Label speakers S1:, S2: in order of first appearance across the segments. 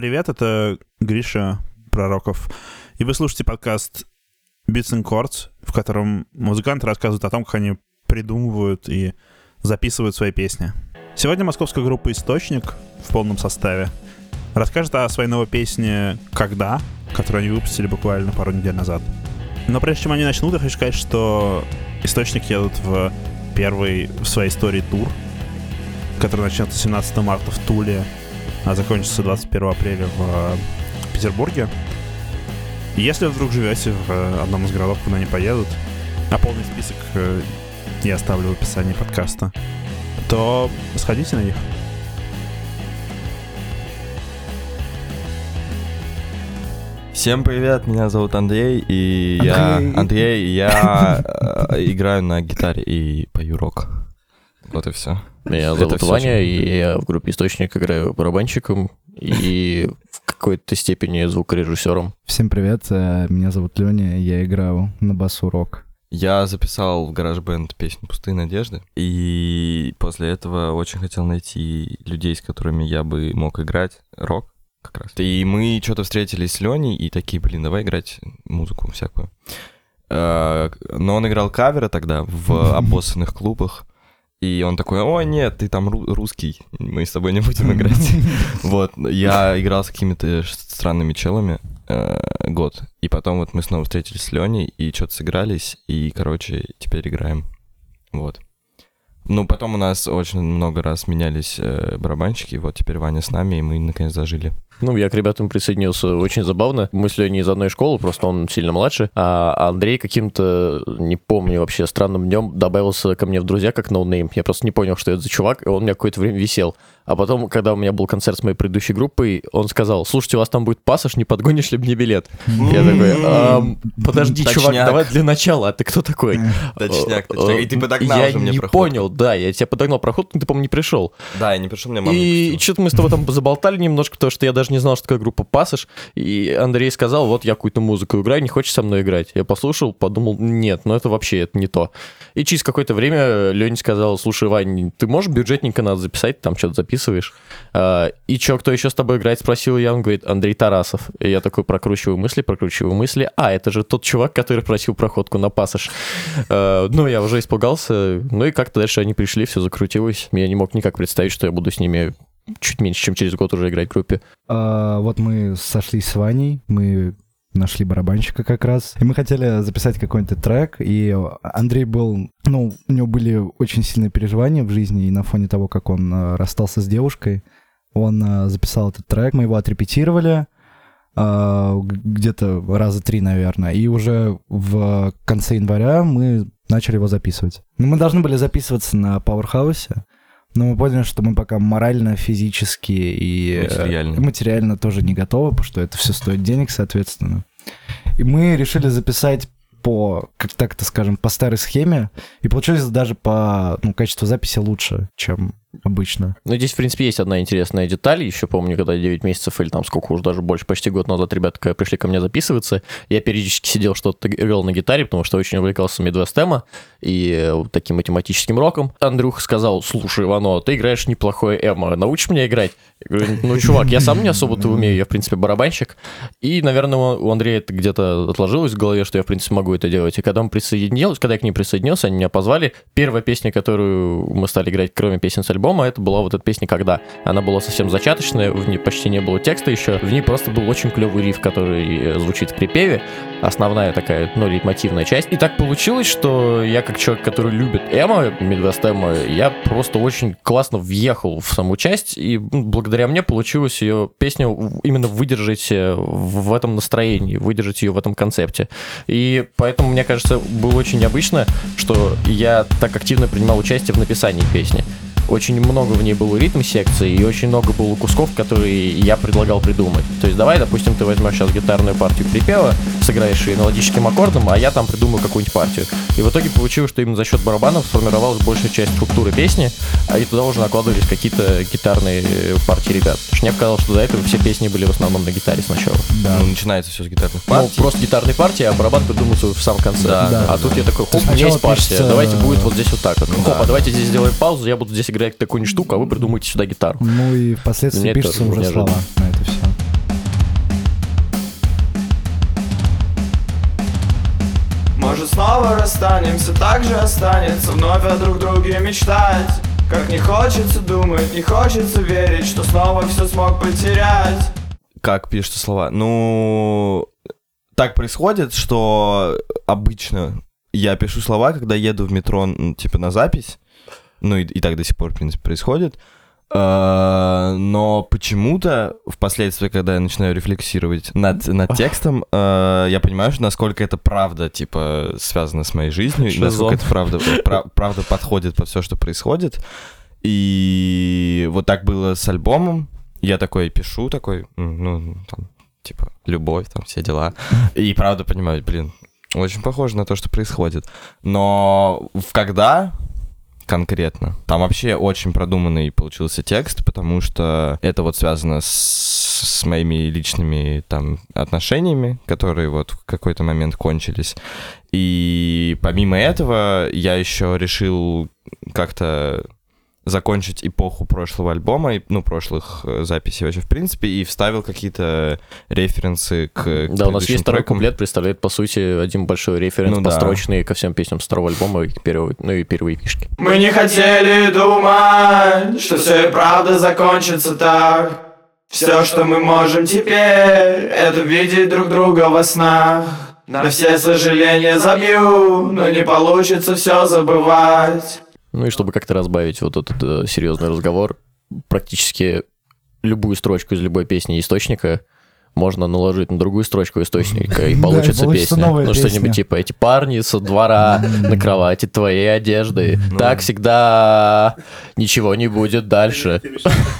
S1: Привет, это Гриша Пророков. И вы слушаете подкаст Beats and Chords, в котором музыканты рассказывают о том, как они придумывают и записывают свои песни. Сегодня московская группа «Источник» в полном составе расскажет о своей новой песне «Когда», которую они выпустили буквально пару недель назад. Но прежде чем они начнут, я хочу сказать, что «Источник» едут в первый в своей истории тур, который начнется 17 марта в Туле, а закончится 21 апреля в э, Петербурге. Если вы вдруг живете в э, одном из городов, куда они поедут, а полный список э, я оставлю в описании подкаста, то сходите на них.
S2: Всем привет, меня зовут Андрей, и
S3: Андрей.
S2: я Андрей, и я играю на гитаре и пою рок. Вот и все.
S4: Меня зовут Ваня, и я в группе «Источник» играю барабанщиком и в какой-то степени звукорежиссером.
S3: Всем привет, э, меня зовут Леня, я играю на басу рок.
S2: Я записал в гараж-бенд песню «Пустые надежды», и после этого очень хотел найти людей, с которыми я бы мог играть рок как раз. И мы что-то встретились с Леней и такие, блин, давай играть музыку всякую. Э, Но он играл каверы тогда в обоссанных клубах, и он такой, о, нет, ты там ру- русский, мы с тобой не будем играть. Вот, я играл с какими-то странными челами э, год, и потом вот мы снова встретились с Леней и что-то сыгрались, и, короче, теперь играем. Вот. Ну, потом у нас очень много раз менялись э, барабанщики, вот теперь Ваня с нами, и мы наконец зажили.
S4: Ну, я к ребятам присоединился очень забавно. Мы с Леней из одной школы, просто он сильно младше. А Андрей каким-то, не помню вообще, странным днем добавился ко мне в друзья как no-name. Я просто не понял, что это за чувак, и он у меня какое-то время висел. А потом, когда у меня был концерт с моей предыдущей группой, он сказал, слушайте, у вас там будет пассаж, не подгонишь ли мне билет? Я такой, «Ам, подожди, чувак, давай для начала, а ты кто такой?
S2: Точняк,
S4: Э,
S2: точняк. И ты подогнал
S4: я
S2: же мне
S4: не понял, да, я тебя подогнал проход, но ты, по-моему, не пришел.
S2: Да, я не пришел, мне мама
S4: И что-то мы с тобой там заболтали немножко, потому что я даже не знал, что такое группа Пассаж. И Андрей сказал, вот я какую-то музыку играю, не хочешь со мной играть? Я послушал, подумал, нет, ну это вообще это не то. И через какое-то время Леня сказал, слушай, Вань, ты можешь бюджетненько надо записать, там что-то записываешь? А, И чё, кто еще с тобой играет, спросил я, он говорит, Андрей Тарасов. И я такой прокручиваю мысли, прокручиваю мысли. А, это же тот чувак, который просил проходку на пассаж. А, Ну, я уже испугался. Ну и как-то дальше они пришли, все закрутилось. Я не мог никак представить, что я буду с ними чуть меньше, чем через год уже играть в группе.
S3: А, вот мы сошлись с Ваней, мы нашли барабанщика как раз, и мы хотели записать какой-то трек, и Андрей был, ну, у него были очень сильные переживания в жизни, и на фоне того, как он э, расстался с девушкой, он э, записал этот трек, мы его отрепетировали, а, где-то раза три, наверное, и уже в конце января мы начали его записывать. Ну, мы должны были записываться на Пауэрхаусе, но мы поняли, что мы пока морально, физически и э,
S2: Материально.
S3: материально тоже не готовы, потому что это все стоит денег, соответственно. И мы решили записать по, как так это скажем, по старой схеме, и получилось даже по ну, качеству записи лучше, чем обычно.
S4: Ну, здесь, в принципе, есть одна интересная деталь. Еще помню, когда 9 месяцев или там сколько уж даже больше, почти год назад ребята пришли ко мне записываться, я периодически сидел что-то играл на гитаре, потому что очень увлекался мидвестема и э, таким математическим роком. Андрюха сказал, слушай, Ивано, ты играешь неплохое эмо, научишь меня играть? Я говорю, ну, чувак, я сам не особо-то умею, я, в принципе, барабанщик. И, наверное, у Андрея это где-то отложилось в голове, что я, в принципе, могу это делать. И когда мы присоединились, когда я к ним присоединился, они меня позвали. Первая песня, которую мы стали играть, кроме песен с альбома, это была вот эта песня «Когда». Она была совсем зачаточная, в ней почти не было текста еще. В ней просто был очень клевый риф, который э, звучит в припеве. Основная такая, ну, лейтмотивная часть. И так получилось, что я, как человек, который любит эмо, мидвест эмо, я просто очень классно въехал в саму часть, и ну, благодаря мне получилось ее песню именно выдержать э, в этом настроении, выдержать ее в этом концепте. И поэтому, мне кажется, было очень необычно, что я так активно принимал участие в написании песни. Очень много в ней было ритм секции и очень много было кусков, которые я предлагал придумать. То есть давай, допустим, ты возьмешь сейчас гитарную партию припева, сыграешь ее мелодическим аккордом, а я там придумаю какую-нибудь партию. И в итоге получилось, что именно за счет барабанов сформировалась большая часть структуры песни, а и туда уже накладывались какие-то гитарные э, партии ребят. Потому что мне показалось, что до этого все песни были в основном на гитаре сначала.
S3: Да.
S2: Ну, начинается все с гитарных
S4: Ну,
S2: партий.
S4: просто гитарные партии, а барабан придумался в самом конце.
S2: Да,
S3: да,
S4: а тут я такой, хоп, у меня есть партия,
S3: пишется-
S4: давайте будет вот здесь вот так вот.
S2: Ну
S4: Хоп,
S2: да.
S4: а давайте здесь сделаем паузу, я буду здесь научились играть такую штуку, а вы придумаете сюда гитару.
S3: Ну и впоследствии
S4: Мне
S3: пишутся уже слова на это все.
S5: Может снова расстанемся, так же останется Вновь о друг друге мечтать Как не хочется думать, не хочется верить Что снова все смог потерять
S2: Как пишутся слова? Ну, так происходит, что обычно я пишу слова, когда еду в метро, типа, на запись, ну, и, и так до сих пор, в принципе, происходит. Э, Но почему-то впоследствии, когда я начинаю рефлексировать над, над текстом, э, я понимаю, что насколько это правда, типа, связано с моей жизнью, и
S4: Шизо.
S2: насколько это правда, пра- правда подходит по все, что происходит. И вот так было с альбомом. Я такой пишу, такой, ну, там, типа, любовь, там, все дела. И правда понимаю, блин, очень похоже на то, что происходит. Но когда конкретно. Там вообще очень продуманный получился текст, потому что это вот связано с, с моими личными там отношениями, которые вот в какой-то момент кончились. И помимо этого я еще решил как-то закончить эпоху прошлого альбома, и, ну, прошлых э, записей вообще в принципе, и вставил какие-то референсы к, к
S4: Да, у нас
S2: предыдущим
S4: есть второй
S2: трекам.
S4: куплет, представляет, по сути, один большой референс,
S2: Ну да.
S4: построчный ко всем песням второго альбома, и к первой, ну и первой фишки.
S5: Мы не хотели думать, что все и правда закончится так. Все, что мы можем теперь, это видеть друг друга во снах. На все сожаления забью, но не получится все забывать.
S4: Ну и чтобы как-то разбавить вот этот э, серьезный разговор, практически любую строчку из любой песни источника можно наложить на другую строчку источника, и получится песня. Ну, что-нибудь типа «Эти парни со двора на кровати твоей одежды».
S2: Ну.
S4: Так всегда ничего не будет дальше.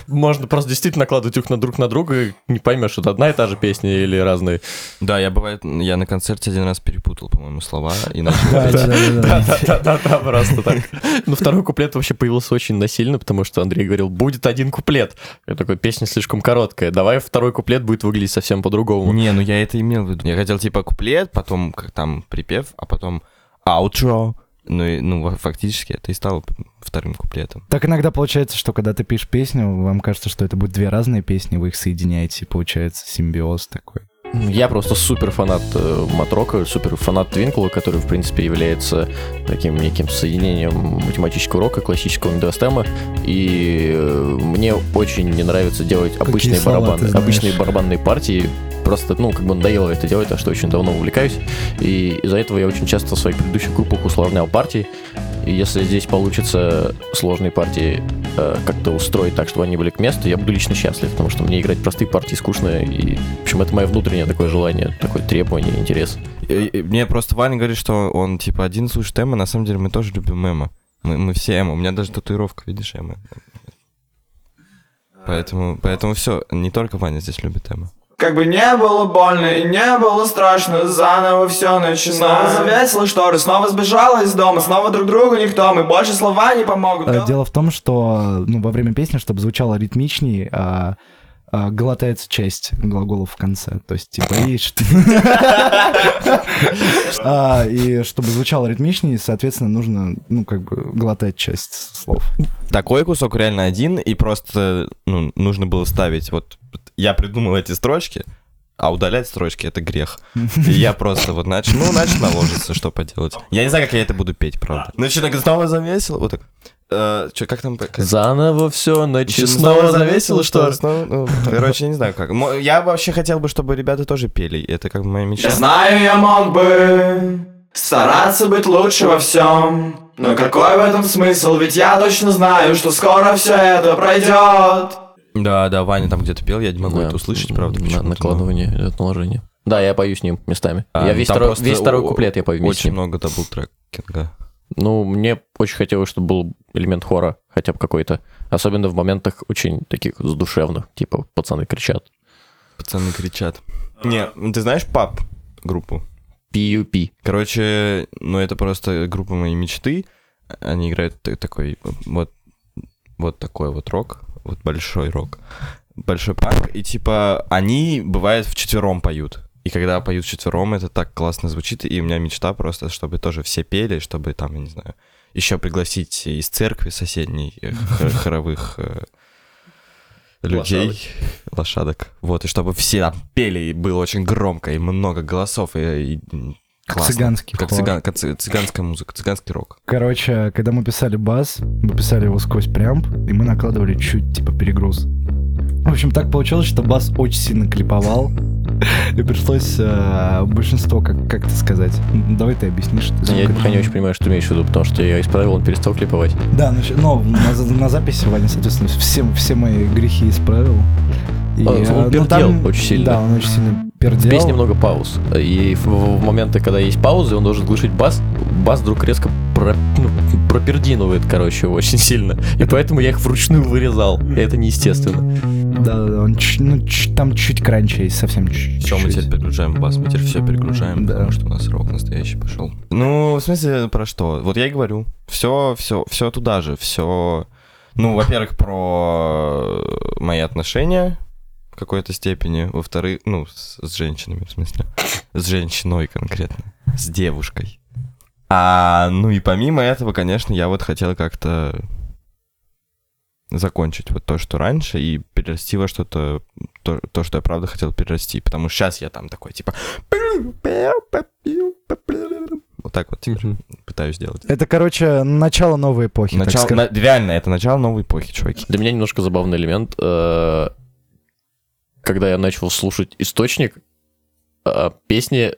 S4: Можно просто действительно накладывать их на друг на друга, и не поймешь, это одна и та же песня или разные.
S2: Да, я бывает, я на концерте один раз перепутал, по-моему, слова и начал.
S4: Да-да-да, просто так. Ну, второй куплет вообще появился очень насильно, потому что Андрей говорил, будет один куплет. Я такой, песня слишком короткая, давай второй куплет будет выглядеть совсем по-другому.
S2: Не, ну я это имел в виду. Я хотел типа куплет, потом как там припев, а потом аутро. Ну, и, ну, фактически это и стало вторым куплетом.
S3: Так иногда получается, что когда ты пишешь песню, вам кажется, что это будут две разные песни, вы их соединяете, и получается симбиоз такой.
S4: Я просто супер фанат э, Матрока, супер фанат Твинкла, который, в принципе, является таким неким соединением математического рока, классического мидостема. И э, мне очень не нравится делать обычные барабаны, обычные барабанные партии. Просто, ну, как бы надоело это делать, а что очень давно увлекаюсь. И из-за этого я очень часто в своих предыдущих группах усложнял партии. И если здесь получится сложные партии э, как-то устроить так, чтобы они были к месту, я буду лично счастлив, потому что мне играть простые партии скучно. И, в общем, это мое внутреннее такое желание, такое требование, интерес.
S2: И- и Мне просто Ваня говорит, что он типа один слушает эмо, на самом деле мы тоже любим эмо. Мы, мы все эмо. У меня даже татуировка, видишь, эмо. Поэтому, поэтому все, не только Ваня здесь любит эмо.
S5: Как бы не было больно и не было страшно, заново все начинаем. Снова завесила шторы, снова сбежала из дома, снова друг другу никто, мы больше слова не помогут.
S3: Э, Дело в том, что ну, во время песни, чтобы звучало ритмичнее, а, глотается часть глаголов в конце. То есть, типа, и... ш- А, И чтобы звучало ритмичнее, соответственно, нужно, ну, как бы, глотать часть слов.
S2: Такой кусок реально один, и просто ну, нужно было ставить вот... Я придумал эти строчки, а удалять строчки — это грех. И я просто вот начал, ну, начал наложиться, что поделать. Я не знаю, как я это буду петь, правда. Ну, что, так снова завесил, вот так. Что, как там... как-
S4: Заново все начи...
S2: Чё,
S4: Снова завесило, что ли?
S2: Снова, ну, короче, я не знаю как. Я вообще хотел бы, чтобы ребята тоже пели. Это как бы моя
S5: Я
S2: мечта.
S5: знаю, я мог бы стараться быть лучше во всем. Но какой в этом смысл? Ведь я точно знаю, что скоро все это пройдет.
S2: Да, да, Ваня там где-то пел, я не могу
S4: Да,
S2: это услышать, правда,
S4: на-
S2: почему-то. но-
S4: Накладывание, идет наложение. Да, я пою с ним местами.
S2: А,
S4: я
S2: ну,
S4: весь второй, весь второй куплет я пою вместе с
S2: Очень много double-tracking а.
S4: Ну, мне очень хотелось, чтобы был элемент хора, хотя бы какой-то. Особенно в моментах очень таких задушевных, типа пацаны кричат.
S2: Пацаны кричат. Не, ты знаешь пап группу?
S4: PUP.
S2: Короче, ну это просто группа моей мечты. Они играют такой вот вот такой вот рок, вот большой рок, большой панк, и типа они бывает в четвером поют. И когда поют четвером, это так классно звучит, и у меня мечта просто, чтобы тоже все пели, чтобы там, я не знаю, еще пригласить из церкви соседней э, хор- хоровых э, людей, лошадок. Вот, и чтобы все там пели, и было очень громко, и много голосов, и, и Классно.
S3: цыганский
S2: Как,
S3: хор.
S2: цыган- как цы- цыганская музыка, цыганский рок.
S3: Короче, когда мы писали бас, мы писали его сквозь прямп, и мы накладывали чуть, типа, перегруз. В общем, так получилось, что бас очень сильно клиповал, и пришлось э, большинство, как, как это сказать, давай ты объяснишь. ты
S4: Я пока не очень понимаю, что ты имеешь в виду, потому что я исправил, он перестал клиповать.
S3: Да, нач- но на, за- на записи Ваня, соответственно, все, все мои грехи исправил. И,
S4: Он- он
S3: э, ну,
S4: пердел очень сильно.
S3: Да, он очень сильно пердел.
S4: песне много пауз. И в, в моменты, когда есть паузы, он должен глушить бас, бас вдруг резко про, ну, пропердинывает, короче, очень сильно. И поэтому я их вручную вырезал. И это неестественно.
S3: Да, да, да, он чуть- ну, чуть- там чуть кранча есть, совсем чуть
S2: Все, мы теперь перегружаем бас, мы теперь все перегружаем,
S3: Да.
S2: потому что у нас рок настоящий пошел. Ну, в смысле, про что? Вот я и говорю. Все, все, все туда же. Все. Ну, во-первых, про мои отношения в какой-то степени. Во-вторых, ну, с, с женщинами, в смысле. С женщиной конкретно. С девушкой. А, ну и помимо этого, конечно, я вот хотел как-то закончить вот то, что раньше, и перерасти во что-то, то, то, что я правда хотел перерасти. Потому что сейчас я там такой, типа... Вот так вот теперь пытаюсь сделать.
S3: Это, короче, начало новой эпохи.
S2: Начало, на- реально, это начало новой эпохи, чуваки.
S4: Для меня немножко забавный элемент. э, Когда я начал слушать источник, э, песни,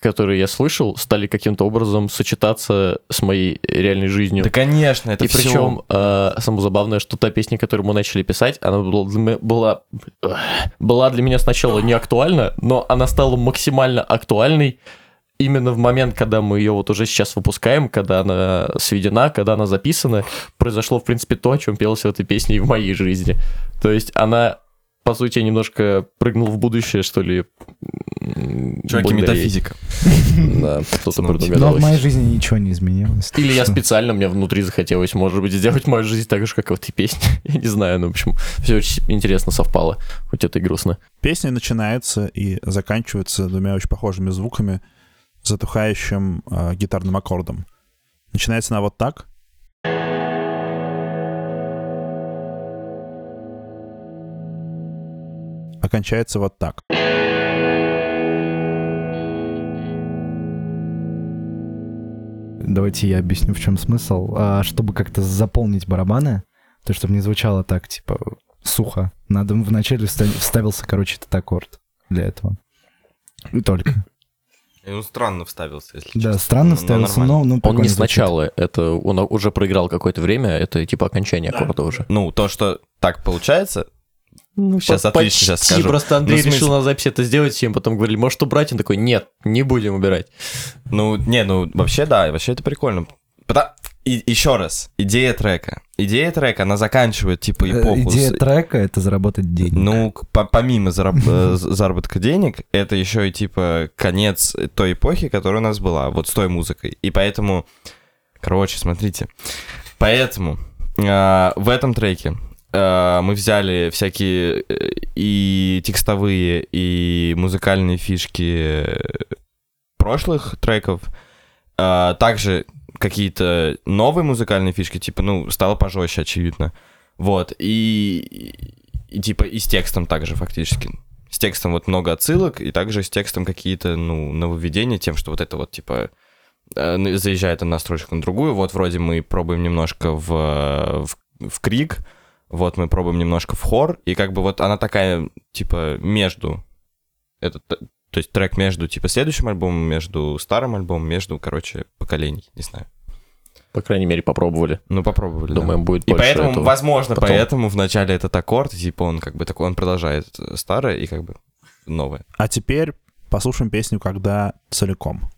S4: которые я слышал, стали каким-то образом сочетаться с моей реальной жизнью.
S2: Да, конечно, это
S4: и
S2: всё-
S4: причем э, самое забавное, что та песня, которую мы начали писать, она была, для была, была для меня сначала не актуальна, но она стала максимально актуальной именно в момент, когда мы ее вот уже сейчас выпускаем, когда она сведена, когда она записана, произошло, в принципе, то, о чем пелось в этой песне и в моей жизни. То есть она, по сути, немножко прыгнула в будущее, что ли.
S2: Чуваки, метафизика.
S4: Да, что-то
S2: Ну,
S3: Но в моей жизни ничего не изменилось.
S4: Или я специально, мне внутри захотелось, может быть, сделать мою жизнь так же, как в этой песне. Я не знаю, ну, в общем, все очень интересно совпало, хоть это и грустно.
S1: Песня начинается и заканчивается двумя очень похожими звуками, затухающим э, гитарным аккордом. Начинается она вот так. Окончается вот так.
S3: Давайте я объясню, в чем смысл. А, чтобы как-то заполнить барабаны, то чтобы не звучало так, типа, сухо, надо вначале вста- вставился, короче, этот аккорд для этого. И только.
S2: Ну, странно вставился, если
S3: Да,
S2: честно.
S3: странно
S2: Ну,
S3: вставился,
S2: нормально.
S3: но ну,
S4: Он не
S3: звучит.
S4: сначала, это он уже проиграл какое-то время, это типа окончание аккорда уже.
S2: Ну, то, что так получается,
S4: Ну,
S2: Щас отлично, щас скажу.
S4: Просто Андрей
S2: Ну, смысле-
S4: решил на записи это сделать, всем потом говорили, может убрать? Он такой, нет, не будем убирать.
S2: Ну, не, ну, вообще, да, вообще это прикольно. Пота- И еще раз, идея трека. Идея трека, она заканчивает, типа,
S3: Э,
S2: эпоху.
S3: Идея трека — это заработать денег.
S2: Ну, по- помимо зараб- э, заработка денег, это еще и, типа, конец той эпохи, которая у нас была, вот с той музыкой. И поэтому, короче, смотрите. Поэтому э, в этом треке мы взяли всякие э, и текстовые, и музыкальные фишки э, прошлых треков, также какие-то новые музыкальные фишки, типа, ну, стало пожестче, очевидно. Вот, и, и, типа и с текстом также фактически. С текстом вот много отсылок, и также с текстом какие-то, ну, нововведения, тем, что вот это вот, типа, э, заезжает одна строчка на другую. Вот вроде мы пробуем немножко в, э, в, в крик, вот мы пробуем немножко в хор, и как бы вот она такая, типа, между... Это, т- то есть трек между, типа, следующим альбомом, между старым альбомом, между, короче, поколений, не знаю.
S4: По крайней мере, попробовали.
S2: Ну, попробовали, да.
S4: Думаем, будет
S2: И поэтому,
S4: этого.
S2: возможно,
S4: потом.
S2: поэтому в начале этот аккорд, типа, он как бы такой, он продолжает старое и как бы новое.
S1: А теперь послушаем песню «Когда целиком».